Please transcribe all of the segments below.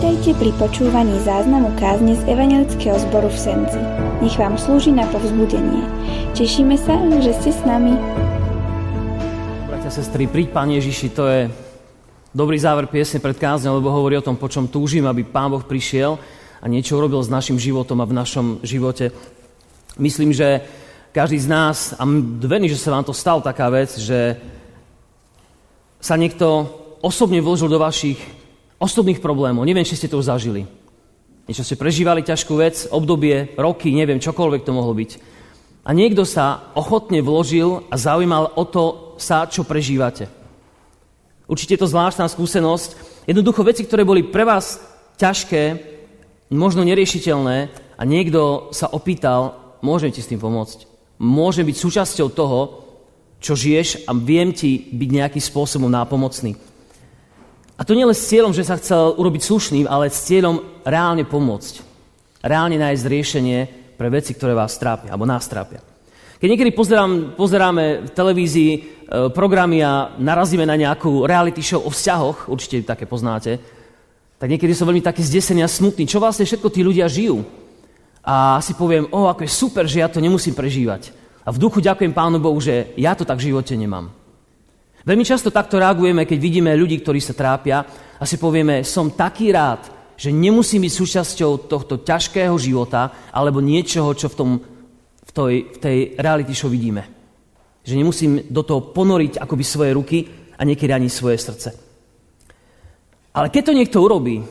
Vítajte pri počúvaní záznamu kázne z Evangelického zboru v Senci. Nech vám slúži na povzbudenie. Tešíme sa, že ste s nami. Bratia, sestry, príď Pán Ježiši, to je dobrý záver piesne pred kázňou, lebo hovorí o tom, po čom túžim, aby Pán Boh prišiel a niečo urobil s našim životom a v našom živote. Myslím, že každý z nás, a dvení, že sa vám to stalo taká vec, že sa niekto osobne vložil do vašich osobných problémov. Neviem, či ste to už zažili. Niečo ste prežívali ťažkú vec, obdobie, roky, neviem, čokoľvek to mohlo byť. A niekto sa ochotne vložil a zaujímal o to sa, čo prežívate. Určite je to zvláštna skúsenosť. Jednoducho veci, ktoré boli pre vás ťažké, možno neriešiteľné a niekto sa opýtal, môžem ti s tým pomôcť. Môžem byť súčasťou toho, čo žiješ a viem ti byť nejakým spôsobom nápomocný. A to nielen s cieľom, že sa chcel urobiť slušným, ale s cieľom reálne pomôcť. Reálne nájsť riešenie pre veci, ktoré vás trápia, alebo nás trápia. Keď niekedy pozerám, pozeráme v televízii e, programy a narazíme na nejakú reality show o vzťahoch, určite také poznáte, tak niekedy som veľmi taký zdesený a smutný. Čo vlastne všetko tí ľudia žijú? A si poviem, o, ako je super, že ja to nemusím prežívať. A v duchu ďakujem Pánu Bohu, že ja to tak v živote nemám. Veľmi často takto reagujeme, keď vidíme ľudí, ktorí sa trápia a si povieme, som taký rád, že nemusím byť súčasťou tohto ťažkého života alebo niečoho, čo v, tom, v, tej, v tej reality show vidíme. Že nemusím do toho ponoriť akoby svoje ruky a niekedy ani svoje srdce. Ale keď to niekto urobí,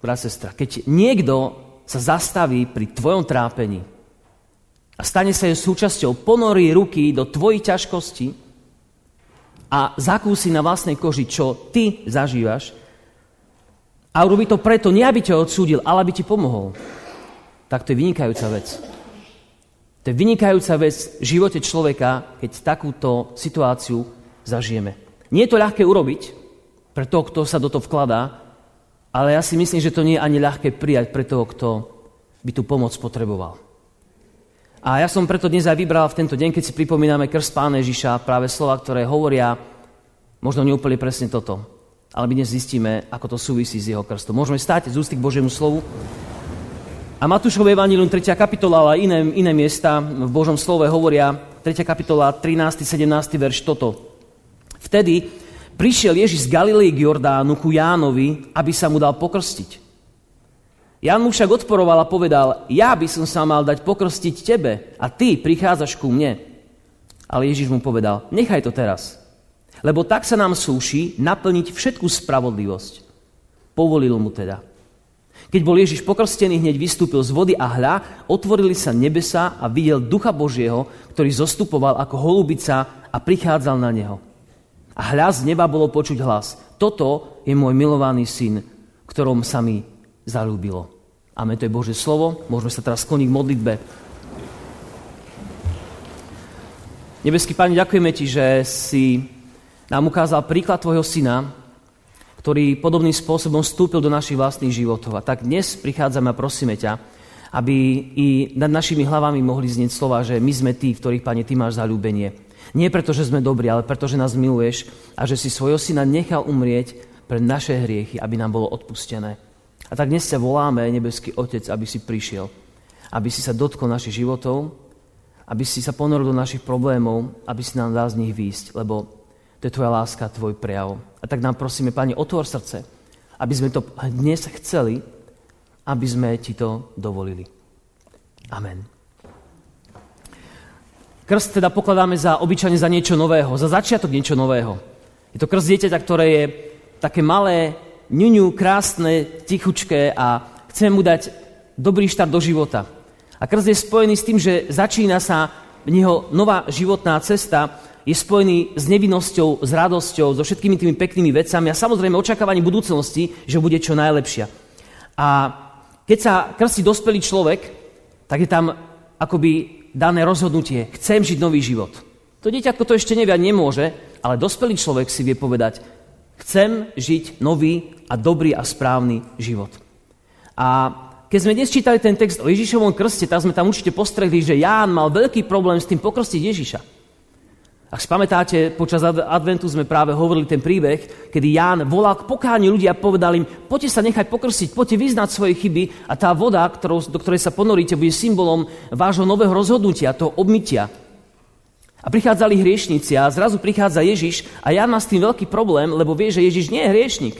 brat, sestra, keď niekto sa zastaví pri tvojom trápení a stane sa jej súčasťou, ponorí ruky do tvojich ťažkostí, a zakúsi na vlastnej koži, čo ty zažívaš a urobí to preto, nie aby ťa odsúdil, ale aby ti pomohol, tak to je vynikajúca vec. To je vynikajúca vec v živote človeka, keď takúto situáciu zažijeme. Nie je to ľahké urobiť pre toho, kto sa do toho vkladá, ale ja si myslím, že to nie je ani ľahké prijať pre toho, kto by tú pomoc potreboval. A ja som preto dnes aj vybral v tento deň, keď si pripomíname krst Pána Ježiša, práve slova, ktoré hovoria možno neúplne presne toto. Ale my dnes zistíme, ako to súvisí s jeho krstom. Môžeme stáť z ústy k Božiemu slovu. A Matúšové Evangelium 3. kapitola, ale iné, iné miesta v Božom slove hovoria 3. kapitola 13. 17. verš toto. Vtedy prišiel Ježiš z Galilei k Jordánu ku Jánovi, aby sa mu dal pokrstiť. Jan mu však odporoval a povedal, ja by som sa mal dať pokrstiť tebe a ty prichádzaš ku mne. Ale Ježiš mu povedal, nechaj to teraz, lebo tak sa nám súši naplniť všetku spravodlivosť. Povolil mu teda. Keď bol Ježiš pokrstený, hneď vystúpil z vody a hľa, otvorili sa nebesa a videl Ducha Božieho, ktorý zostupoval ako holubica a prichádzal na neho. A hľa z neba bolo počuť hlas. Toto je môj milovaný syn, ktorom sa mi zalúbilo. Amen, to je Božie slovo. Môžeme sa teraz skloniť k modlitbe. Nebeský Pane, ďakujeme Ti, že si nám ukázal príklad Tvojho syna, ktorý podobným spôsobom vstúpil do našich vlastných životov. A tak dnes prichádzame a prosíme ťa, aby i nad našimi hlavami mohli znieť slova, že my sme tí, ktorých, Pane, Ty máš zalúbenie. Nie preto, že sme dobrí, ale preto, že nás miluješ a že si svojho syna nechal umrieť pre naše hriechy, aby nám bolo odpustené. A tak dnes sa voláme, nebeský Otec, aby si prišiel, aby si sa dotkol našich životov, aby si sa ponoril do našich problémov, aby si nám dal z nich výjsť, lebo to je tvoja láska, tvoj prejav. A tak nám prosíme, Pane, otvor srdce, aby sme to dnes chceli, aby sme ti to dovolili. Amen. Krst teda pokladáme za obyčajne za niečo nového, za začiatok niečo nového. Je to krst dieťaťa, ktoré je také malé, ňuňu, krásne, tichučké a chceme mu dať dobrý štart do života. A krst je spojený s tým, že začína sa v neho nová životná cesta, je spojený s nevinnosťou, s radosťou, so všetkými tými peknými vecami a samozrejme očakávaním budúcnosti, že bude čo najlepšia. A keď sa krstí dospelý človek, tak je tam akoby dané rozhodnutie. Chcem žiť nový život. To dieťatko to ešte nevia, nemôže, ale dospelý človek si vie povedať, chcem žiť nový a dobrý a správny život. A keď sme dnes čítali ten text o Ježišovom krste, tak sme tam určite postrehli, že Ján mal veľký problém s tým pokrstiť Ježiša. Ak spamätáte, počas adventu sme práve hovorili ten príbeh, kedy Ján volal k pokániu ľudí a povedal im, poďte sa nechať pokrstiť, poďte vyznať svoje chyby a tá voda, ktorou, do ktorej sa ponoríte, bude symbolom vášho nového rozhodnutia, toho obmytia. A prichádzali hriešnici a zrazu prichádza Ježiš a Ján má s tým veľký problém, lebo vie, že Ježiš nie je hriešnik.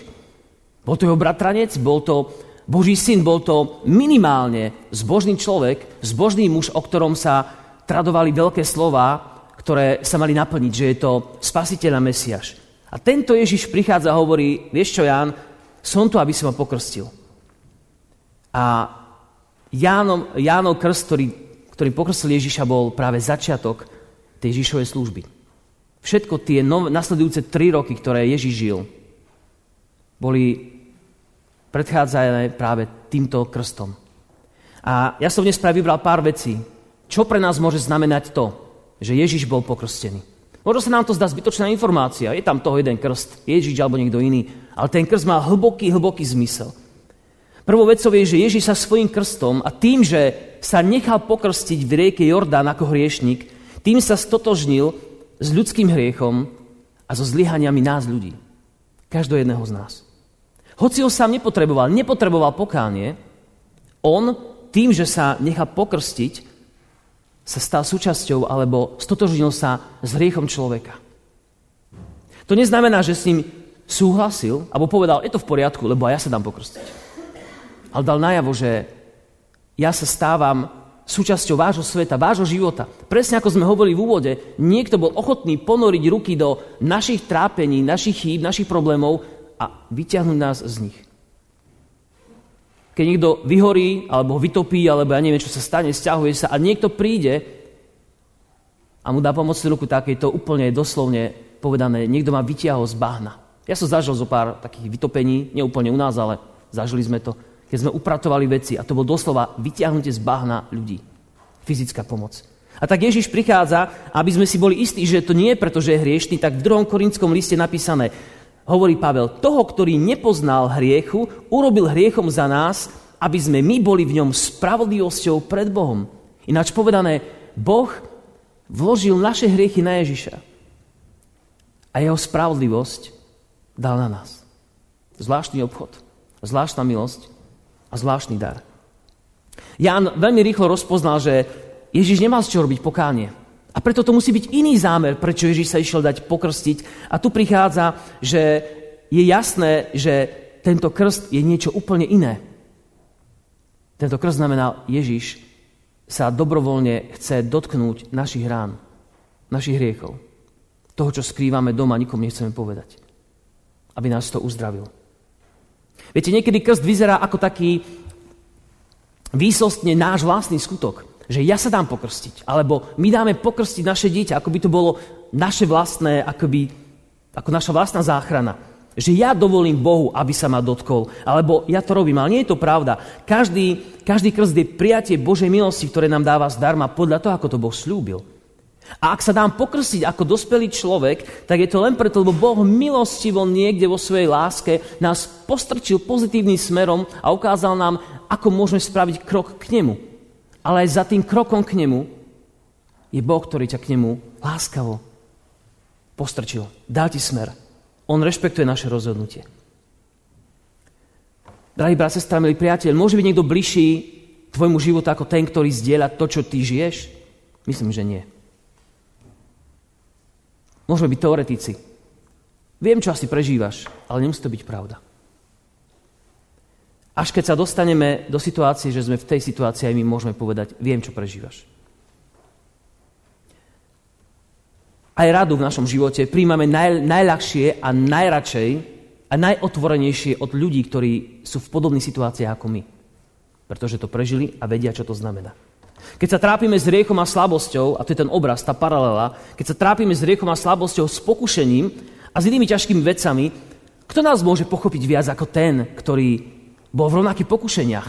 Bol to jeho bratranec, bol to Boží syn, bol to minimálne zbožný človek, zbožný muž, o ktorom sa tradovali veľké slova, ktoré sa mali naplniť, že je to spasiteľ a Mesiaš. A tento Ježiš prichádza a hovorí, vieš čo, Ján, som tu, aby som ma pokrstil. A Jánov, Jánov krst, ktorý, ktorý pokrstil Ježiša, bol práve začiatok tej Ježišovej služby. Všetko tie nov, nasledujúce tri roky, ktoré Ježiš žil, boli predchádzané práve týmto krstom. A ja som dnes práve vybral pár vecí. Čo pre nás môže znamenať to, že Ježiš bol pokrstený. Možno sa nám to zdá zbytočná informácia. Je tam toho jeden krst, Ježiš alebo niekto iný. Ale ten krst má hlboký, hlboký zmysel. Prvou vecou je, že Ježiš sa svojim krstom a tým, že sa nechal pokrstiť v rieke Jordán ako hriešnik, tým sa stotožnil s ľudským hriechom a so zlyhaniami nás ľudí. Každého jedného z nás. Hoci ho sám nepotreboval, nepotreboval pokánie, on tým, že sa nechal pokrstiť, sa stal súčasťou alebo stotožnil sa s hriechom človeka. To neznamená, že s ním súhlasil alebo povedal, je to v poriadku, lebo aj ja sa dám pokrstiť. Ale dal najavo, že ja sa stávam súčasťou vášho sveta, vášho života. Presne ako sme hovorili v úvode, niekto bol ochotný ponoriť ruky do našich trápení, našich chýb, našich problémov a vyťahnuť nás z nich keď niekto vyhorí, alebo vytopí, alebo ja neviem, čo sa stane, stiahuje sa a niekto príde a mu dá pomocnú ruku, tak je to úplne doslovne povedané, niekto ma vytiahol z bahna. Ja som zažil zo pár takých vytopení, neúplne u nás, ale zažili sme to, keď sme upratovali veci a to bolo doslova vytiahnutie z bahna ľudí. Fyzická pomoc. A tak Ježiš prichádza, aby sme si boli istí, že to nie je preto, že je hriešný, tak v druhom korinskom liste napísané, hovorí Pavel, toho, ktorý nepoznal hriechu, urobil hriechom za nás, aby sme my boli v ňom spravodlivosťou pred Bohom. Ináč povedané, Boh vložil naše hriechy na Ježiša. A jeho spravodlivosť dal na nás. Zvláštny obchod, zvláštna milosť a zvláštny dar. Jan veľmi rýchlo rozpoznal, že Ježiš nemal z čoho robiť pokánie. A preto to musí byť iný zámer, prečo Ježiš sa išiel dať pokrstiť. A tu prichádza, že je jasné, že tento krst je niečo úplne iné. Tento krst znamená, Ježiš sa dobrovoľne chce dotknúť našich rán, našich hriechov. Toho, čo skrývame doma, nikomu nechceme povedať. Aby nás to uzdravil. Viete, niekedy krst vyzerá ako taký výsostne náš vlastný skutok že ja sa dám pokrstiť, alebo my dáme pokrstiť naše dieťa, ako by to bolo naše vlastné, ako, by, ako naša vlastná záchrana. Že ja dovolím Bohu, aby sa ma dotkol, alebo ja to robím, ale nie je to pravda. Každý, každý krst je prijatie Božej milosti, ktoré nám dáva zdarma podľa toho, ako to Boh slúbil. A ak sa dám pokrstiť ako dospelý človek, tak je to len preto, lebo Boh milostivo niekde vo svojej láske nás postrčil pozitívnym smerom a ukázal nám, ako môžeme spraviť krok k nemu ale aj za tým krokom k nemu je Boh, ktorý ťa k nemu láskavo postrčil. Dá ti smer. On rešpektuje naše rozhodnutie. Drahý brat, sestra, milý priateľ, môže byť niekto bližší tvojmu životu ako ten, ktorý zdieľa to, čo ty žiješ? Myslím, že nie. Môžeme byť teoretici. Viem, čo asi prežívaš, ale nemusí to byť pravda. Až keď sa dostaneme do situácie, že sme v tej situácii, aj my môžeme povedať, viem, čo prežívaš. Aj radu v našom živote príjmame naj, najľahšie a najradšej a najotvorenejšie od ľudí, ktorí sú v podobných situáciách ako my. Pretože to prežili a vedia, čo to znamená. Keď sa trápime s riechom a slabosťou, a to je ten obraz, tá paralela, keď sa trápime s riechom a slabosťou, s pokušením a s inými ťažkými vecami, kto nás môže pochopiť viac ako ten, ktorý bol v rovnakých pokušeniach.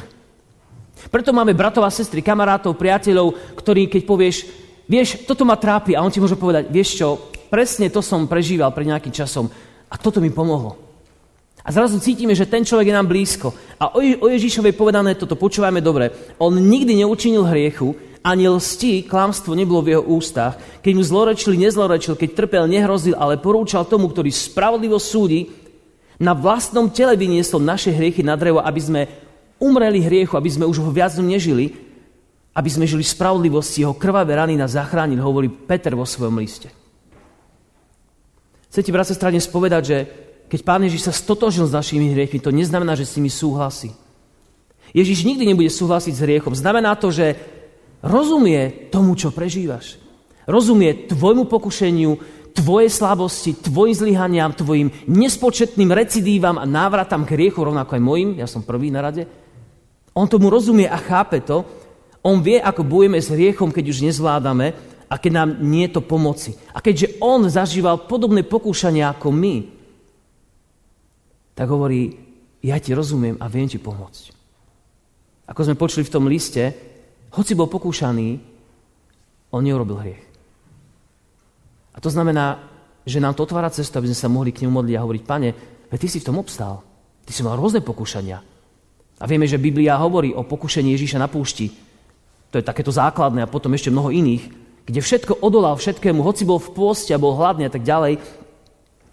Preto máme bratov a sestry, kamarátov, priateľov, ktorí keď povieš, vieš, toto ma trápi a on ti môže povedať, vieš čo, presne to som prežíval pred nejakým časom a toto mi pomohlo. A zrazu cítime, že ten človek je nám blízko. A o Ježišovej povedané toto, počúvajme dobre, on nikdy neučinil hriechu Ani lsti, klamstvo nebolo v jeho ústach. Keď mu zlorečili, nezlorečil, keď trpel, nehrozil, ale porúčal tomu, ktorý spravodlivo súdi, na vlastnom tele vyniesol naše hriechy na drevo, aby sme umreli hriechu, aby sme už ho viac nežili, aby sme žili v spravodlivosti. Jeho krvavé rany nás zachránil, hovorí Peter vo svojom liste. Chcete, brat, sestra, dnes že keď Pán Ježiš sa stotožil s našimi hriechmi, to neznamená, že s nimi súhlasí. Ježiš nikdy nebude súhlasiť s hriechom. Znamená to, že rozumie tomu, čo prežívaš. Rozumie tvojmu pokušeniu, tvojej slabosti, tvojim zlyhaniam, tvojim nespočetným recidívam a návratam k hriechu, rovnako aj mojim, ja som prvý na rade. On tomu rozumie a chápe to. On vie, ako bojujeme s hriechom, keď už nezvládame a keď nám nie je to pomoci. A keďže on zažíval podobné pokúšania ako my, tak hovorí, ja ti rozumiem a viem ti pomôcť. Ako sme počuli v tom liste, hoci bol pokúšaný, on neurobil hriech. A to znamená, že nám to otvára cestu, aby sme sa mohli k nemu modliť a hovoriť, pane, ty si v tom obstál. Ty si mal rôzne pokúšania. A vieme, že Biblia hovorí o pokušení Ježíša na púšti. To je takéto základné a potom ešte mnoho iných, kde všetko odolal všetkému, hoci bol v pôste a bol hladný a tak ďalej.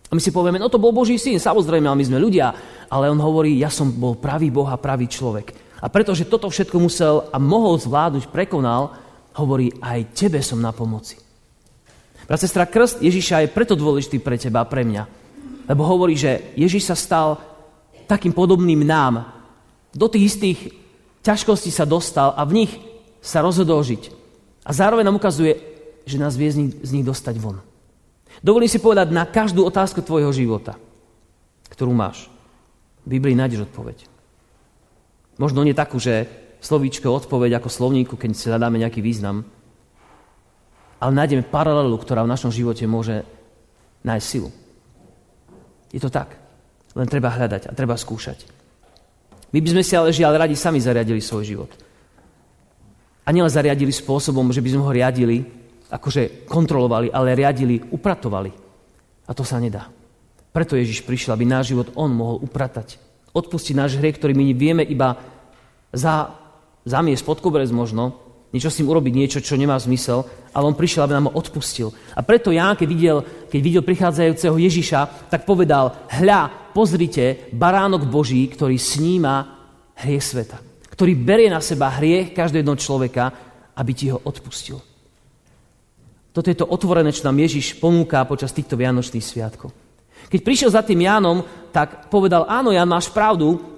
A my si povieme, no to bol Boží syn, samozrejme, ale my sme ľudia. Ale on hovorí, ja som bol pravý Boh a pravý človek. A pretože toto všetko musel a mohol zvládnuť, prekonal, hovorí, aj tebe som na pomoci. Brat, sestra, krst Ježiša je preto dôležitý pre teba a pre mňa. Lebo hovorí, že Ježiš sa stal takým podobným nám. Do tých istých ťažkostí sa dostal a v nich sa rozhodol žiť. A zároveň nám ukazuje, že nás vie z nich, dostať von. Dovolím si povedať na každú otázku tvojho života, ktorú máš. V Biblii nájdeš odpoveď. Možno nie takú, že slovíčko odpoveď ako slovníku, keď si hľadáme nejaký význam, ale nájdeme paralelu, ktorá v našom živote môže nájsť silu. Je to tak. Len treba hľadať a treba skúšať. My by sme si ale žiaľ radi sami zariadili svoj život. A nielen zariadili spôsobom, že by sme ho riadili, akože kontrolovali, ale riadili, upratovali. A to sa nedá. Preto Ježiš prišiel, aby náš život on mohol upratať odpustiť náš hriech, ktorý my vieme iba za, zamiesť pod koberec možno, niečo s ním urobiť, niečo, čo nemá zmysel, ale on prišiel, aby nám ho odpustil. A preto Ján, keď videl, keď videl prichádzajúceho Ježiša, tak povedal, hľa, pozrite, baránok Boží, ktorý sníma hriech sveta. Ktorý berie na seba hriech každého jednoho človeka, aby ti ho odpustil. Toto je to otvorené, čo nám Ježiš ponúka počas týchto Vianočných sviatkov. Keď prišiel za tým Jánom, tak povedal, áno, Jan, máš pravdu,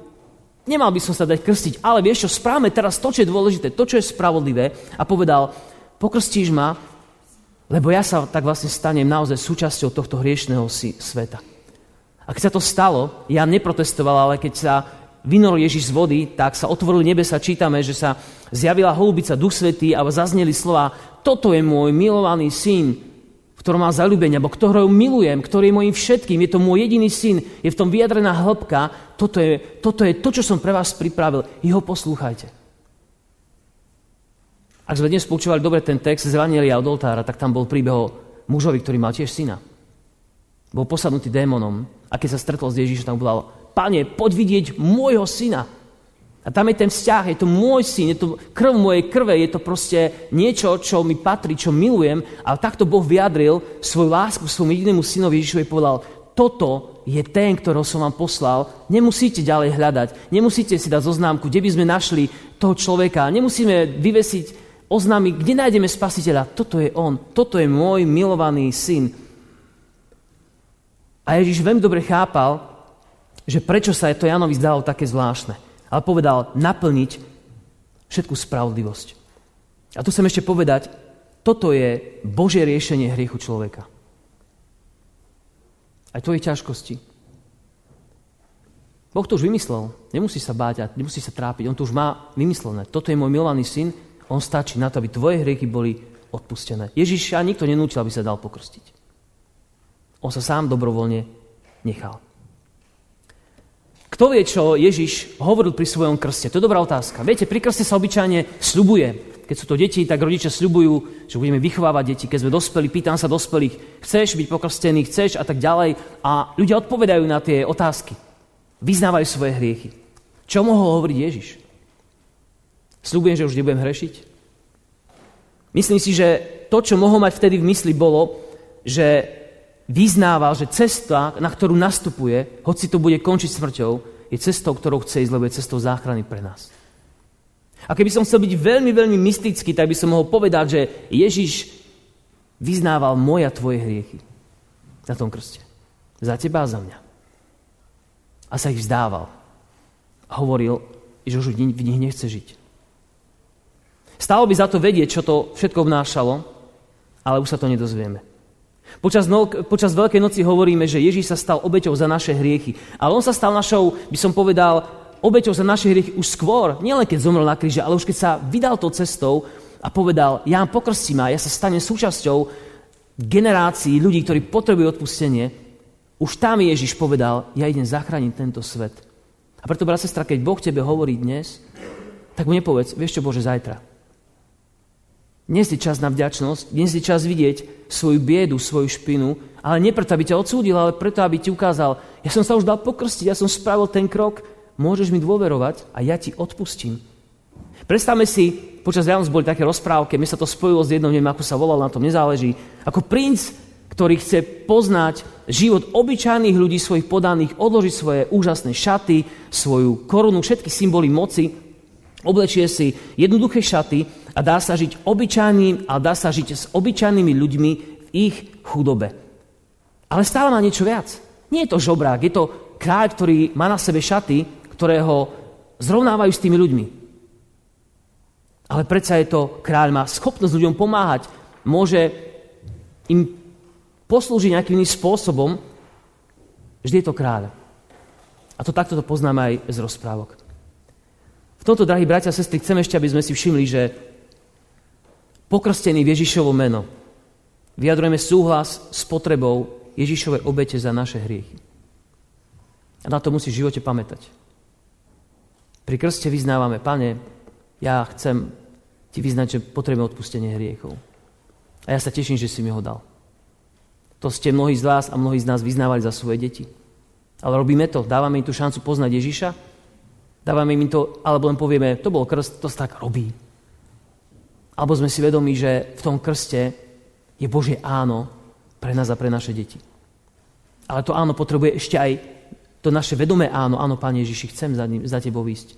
nemal by som sa dať krstiť, ale vieš čo, správame teraz to, čo je dôležité, to, čo je spravodlivé. A povedal, pokrstíš ma, lebo ja sa tak vlastne stanem naozaj súčasťou tohto hriešného sveta. A keď sa to stalo, ja neprotestoval, ale keď sa vynorol Ježiš z vody, tak sa otvorili nebesa, čítame, že sa zjavila holubica, duch svetý a zazneli slova, toto je môj milovaný syn, v ktorom má zalúbenie, alebo ktorého milujem, ktorý je mojim všetkým, je to môj jediný syn, je v tom vyjadrená hĺbka, toto je, toto je to, čo som pre vás pripravil, jeho poslúchajte. Ak sme dnes počúvali dobre ten text z Evangelia od oltára, tak tam bol príbeh o mužovi, ktorý mal tiež syna. Bol posadnutý démonom a keď sa stretol s Ježišom, tam povedal, pane, poď vidieť môjho syna. A tam je ten vzťah, je to môj syn, je to krv mojej krve, je to proste niečo, čo mi patrí, čo milujem. Ale takto Boh vyjadril svoju lásku svojmu jedinému synovi Ježišovi povedal, toto je ten, ktorého som vám poslal. Nemusíte ďalej hľadať, nemusíte si dať zoznámku, kde by sme našli toho človeka, nemusíme vyvesiť oznámy, kde nájdeme spasiteľa. Toto je on, toto je môj milovaný syn. A Ježiš veľmi dobre chápal, že prečo sa to Janovi zdalo také zvláštne ale povedal naplniť všetku spravodlivosť. A tu chcem ešte povedať, toto je Božie riešenie hriechu človeka. Aj tvoje ťažkosti. Boh to už vymyslel. Nemusí sa báť a nemusí sa trápiť. On to už má vymyslené. Toto je môj milovaný syn. On stačí na to, aby tvoje hriechy boli odpustené. Ježiša nikto nenúčil, aby sa dal pokrstiť. On sa sám dobrovoľne nechal. Kto vie, čo Ježiš hovoril pri svojom krste? To je dobrá otázka. Viete, pri krste sa obyčajne sľubuje. Keď sú to deti, tak rodičia sľubujú, že budeme vychovávať deti. Keď sme dospeli, pýtam sa dospelých, chceš byť pokrstený, chceš a tak ďalej. A ľudia odpovedajú na tie otázky. Vyznávajú svoje hriechy. Čo mohol hovoriť Ježiš? Sľubujem, že už nebudem hrešiť? Myslím si, že to, čo mohol mať vtedy v mysli, bolo, že vyznával, že cesta, na ktorú nastupuje, hoci to bude končiť smrťou, je cestou, ktorou chce ísť, lebo je cestou záchrany pre nás. A keby som chcel byť veľmi, veľmi mystický, tak by som mohol povedať, že Ježiš vyznával moje a tvoje hriechy na tom krste. Za teba a za mňa. A sa ich vzdával. A hovoril, že už v nich nechce žiť. Stalo by za to vedieť, čo to všetko vnášalo, ale už sa to nedozvieme. Počas, no, počas Veľkej noci hovoríme, že Ježíš sa stal obeťou za naše hriechy. Ale on sa stal našou, by som povedal, obeťou za naše hriechy už skôr, nielen keď zomrel na kríži, ale už keď sa vydal tou cestou a povedal, ja pokrstím a ja sa stanem súčasťou generácií ľudí, ktorí potrebujú odpustenie, už tam Ježiš povedal, ja idem zachrániť tento svet. A preto, brat sestra, keď Boh tebe hovorí dnes, tak mu nepovedz, vieš čo, Bože, zajtra. Dnes je čas na vďačnosť, dnes je čas vidieť svoju biedu, svoju špinu, ale nie preto, aby ťa odsúdil, ale preto, aby ti ukázal, ja som sa už dal pokrstiť, ja som spravil ten krok, môžeš mi dôverovať a ja ti odpustím. Predstavme si, počas Vianoc boli také rozprávky, mi sa to spojilo s jednou, neviem, ako sa volal, na tom nezáleží, ako princ, ktorý chce poznať život obyčajných ľudí, svojich podaných, odložiť svoje úžasné šaty, svoju korunu, všetky symboly moci, oblečie si jednoduché šaty a dá sa žiť obyčajným a dá sa žiť s obyčajnými ľuďmi v ich chudobe. Ale stále má niečo viac. Nie je to žobrák, je to kráľ, ktorý má na sebe šaty, ktoré ho zrovnávajú s tými ľuďmi. Ale predsa je to, kráľ má schopnosť ľuďom pomáhať, môže im poslúžiť nejakým iným spôsobom, vždy je to kráľ. A to takto to poznáme aj z rozprávok. V tomto, drahí bratia a sestry, chcem ešte, aby sme si všimli, že pokrstený v Ježišovo meno vyjadrujeme súhlas s potrebou Ježišovej obete za naše hriechy. A na to musí v živote pamätať. Pri krste vyznávame, pane, ja chcem ti vyznať, že potrebujem odpustenie hriechov. A ja sa teším, že si mi ho dal. To ste mnohí z vás a mnohí z nás vyznávali za svoje deti. Ale robíme to, dávame im tú šancu poznať Ježiša, dávame im to, alebo len povieme, to bol krst, to sa tak robí. Alebo sme si vedomi, že v tom krste je Božie áno pre nás a pre naše deti. Ale to áno potrebuje ešte aj to naše vedomé áno, áno, Pane Ježiši, chcem za, ním, za Tebou ísť.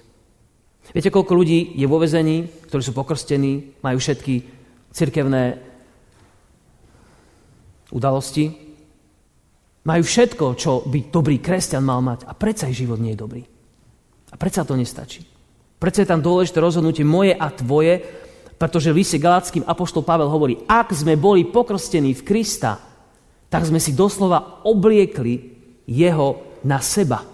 Viete, koľko ľudí je vo vezení, ktorí sú pokrstení, majú všetky cirkevné udalosti, majú všetko, čo by dobrý kresťan mal mať a predsa ich život nie je dobrý. A predsa to nestačí. Predsa je tam dôležité rozhodnutie moje a tvoje, pretože v liste Galackým apoštol Pavel hovorí, ak sme boli pokrstení v Krista, tak sme si doslova obliekli jeho na seba.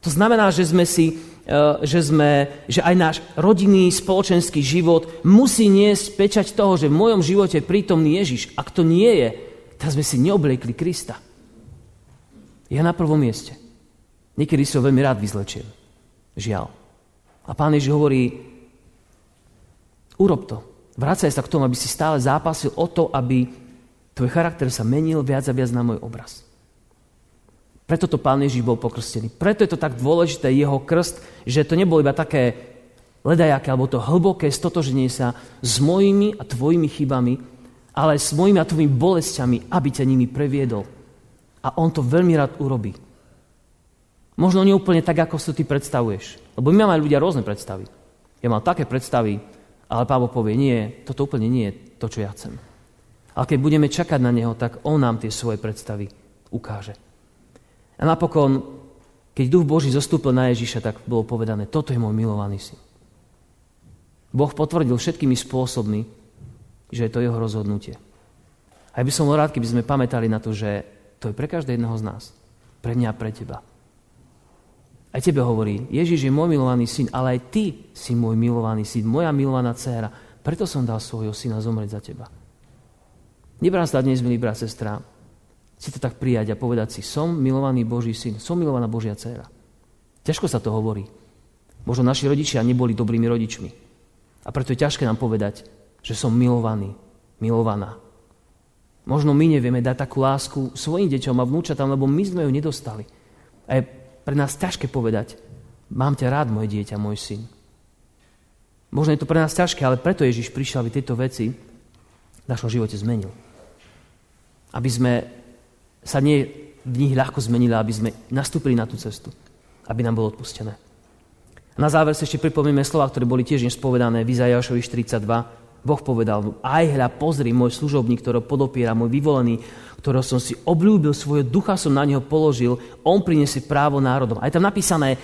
To znamená, že sme si E, že, sme, že aj náš rodinný, spoločenský život musí niesť pečať toho, že v mojom živote je prítomný Ježiš. Ak to nie je, tak sme si neobliekli Krista. Ja na prvom mieste. Niekedy si ho veľmi rád vyzlečiem. Žiaľ. A pán Ježiš hovorí, urob to. Vracaj sa k tomu, aby si stále zápasil o to, aby tvoj charakter sa menil viac a viac na môj obraz. Preto to Pán Ježiš bol pokrstený. Preto je to tak dôležité, jeho krst, že to nebolo iba také ledajaké, alebo to hlboké stotoženie sa s mojimi a tvojimi chybami, ale s mojimi a tvojimi bolestiami, aby ťa nimi previedol. A on to veľmi rád urobí. Možno nie úplne tak, ako si ty predstavuješ. Lebo my máme ľudia rôzne predstavy. Ja mám také predstavy, ale Pávo povie, nie, toto úplne nie je to, čo ja chcem. Ale keď budeme čakať na Neho, tak On nám tie svoje predstavy ukáže. A napokon, keď duch Boží zostúpil na Ježiša, tak bolo povedané, toto je môj milovaný syn. Boh potvrdil všetkými spôsobmi, že je to jeho rozhodnutie. A ja by som bol rád, keby sme pamätali na to, že to je pre každého jedného z nás. Pre mňa a pre teba. Aj tebe hovorí, Ježiš je môj milovaný syn, ale aj ty si môj milovaný syn, moja milovaná dcéra. Preto som dal svojho syna zomrieť za teba. Nebrám sa dnes, milý brat, sestra, si to tak prijať a povedať si, som milovaný Boží syn, som milovaná Božia dcéra. Ťažko sa to hovorí. Možno naši rodičia neboli dobrými rodičmi. A preto je ťažké nám povedať, že som milovaný, milovaná. Možno my nevieme dať takú lásku svojim deťom a vnúčatám, lebo my sme ju nedostali. A je pre nás ťažké povedať, mám ťa rád, moje dieťa, môj syn. Možno je to pre nás ťažké, ale preto Ježiš prišiel, aby tieto veci našom živote zmenil. Aby sme sa nie v nich ľahko zmenili, aby sme nastúpili na tú cestu, aby nám bolo odpustené. Na záver sa ešte pripomíme slova, ktoré boli tiež nespovedané v Izajašovi 42. Boh povedal, aj hľa, pozri, môj služobník, ktorý podopiera, môj vyvolený, ktorého som si obľúbil, svojho ducha som na neho položil, on priniesie právo národom. A je tam napísané,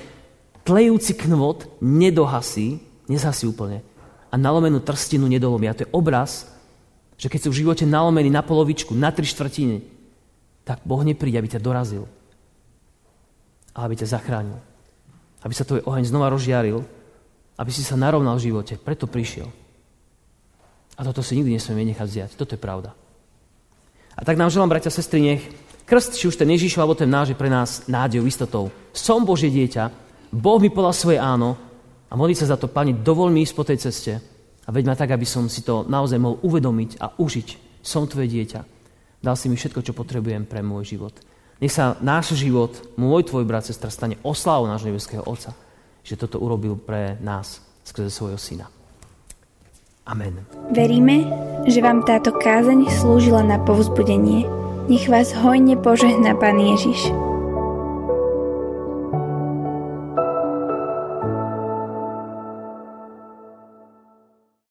tlejúci knvot nedohasí, nezhasí úplne, a nalomenú trstinu nedolomia. To je obraz, že keď si v živote nalomený na polovičku, na tri štvrtiny, tak Boh nepríde, aby ťa dorazil, ale aby ťa zachránil. Aby sa tvoj oheň znova rozžiaril, aby si sa narovnal v živote. Preto prišiel. A toto si nikdy nesmieme nechať vziať. Toto je pravda. A tak nám želám, bratia, sestry, nech krst, či už ten Ježišov, alebo ten náš, je pre nás nádejou, istotou. Som Božie dieťa, Boh mi podal svoje áno, a modliť sa za to, Pani, dovol mi ísť po tej ceste a veď ma tak, aby som si to naozaj mohol uvedomiť a užiť. Som Tvoje dieťa. Dal si mi všetko, čo potrebujem pre môj život. Nech sa náš život, môj tvoj brat, sestra, stane oslávou nášho nebeského Otca, že toto urobil pre nás skrze svojho syna. Amen. Veríme, že vám táto kázeň slúžila na povzbudenie. Nech vás hojne požehná Pán Ježiš.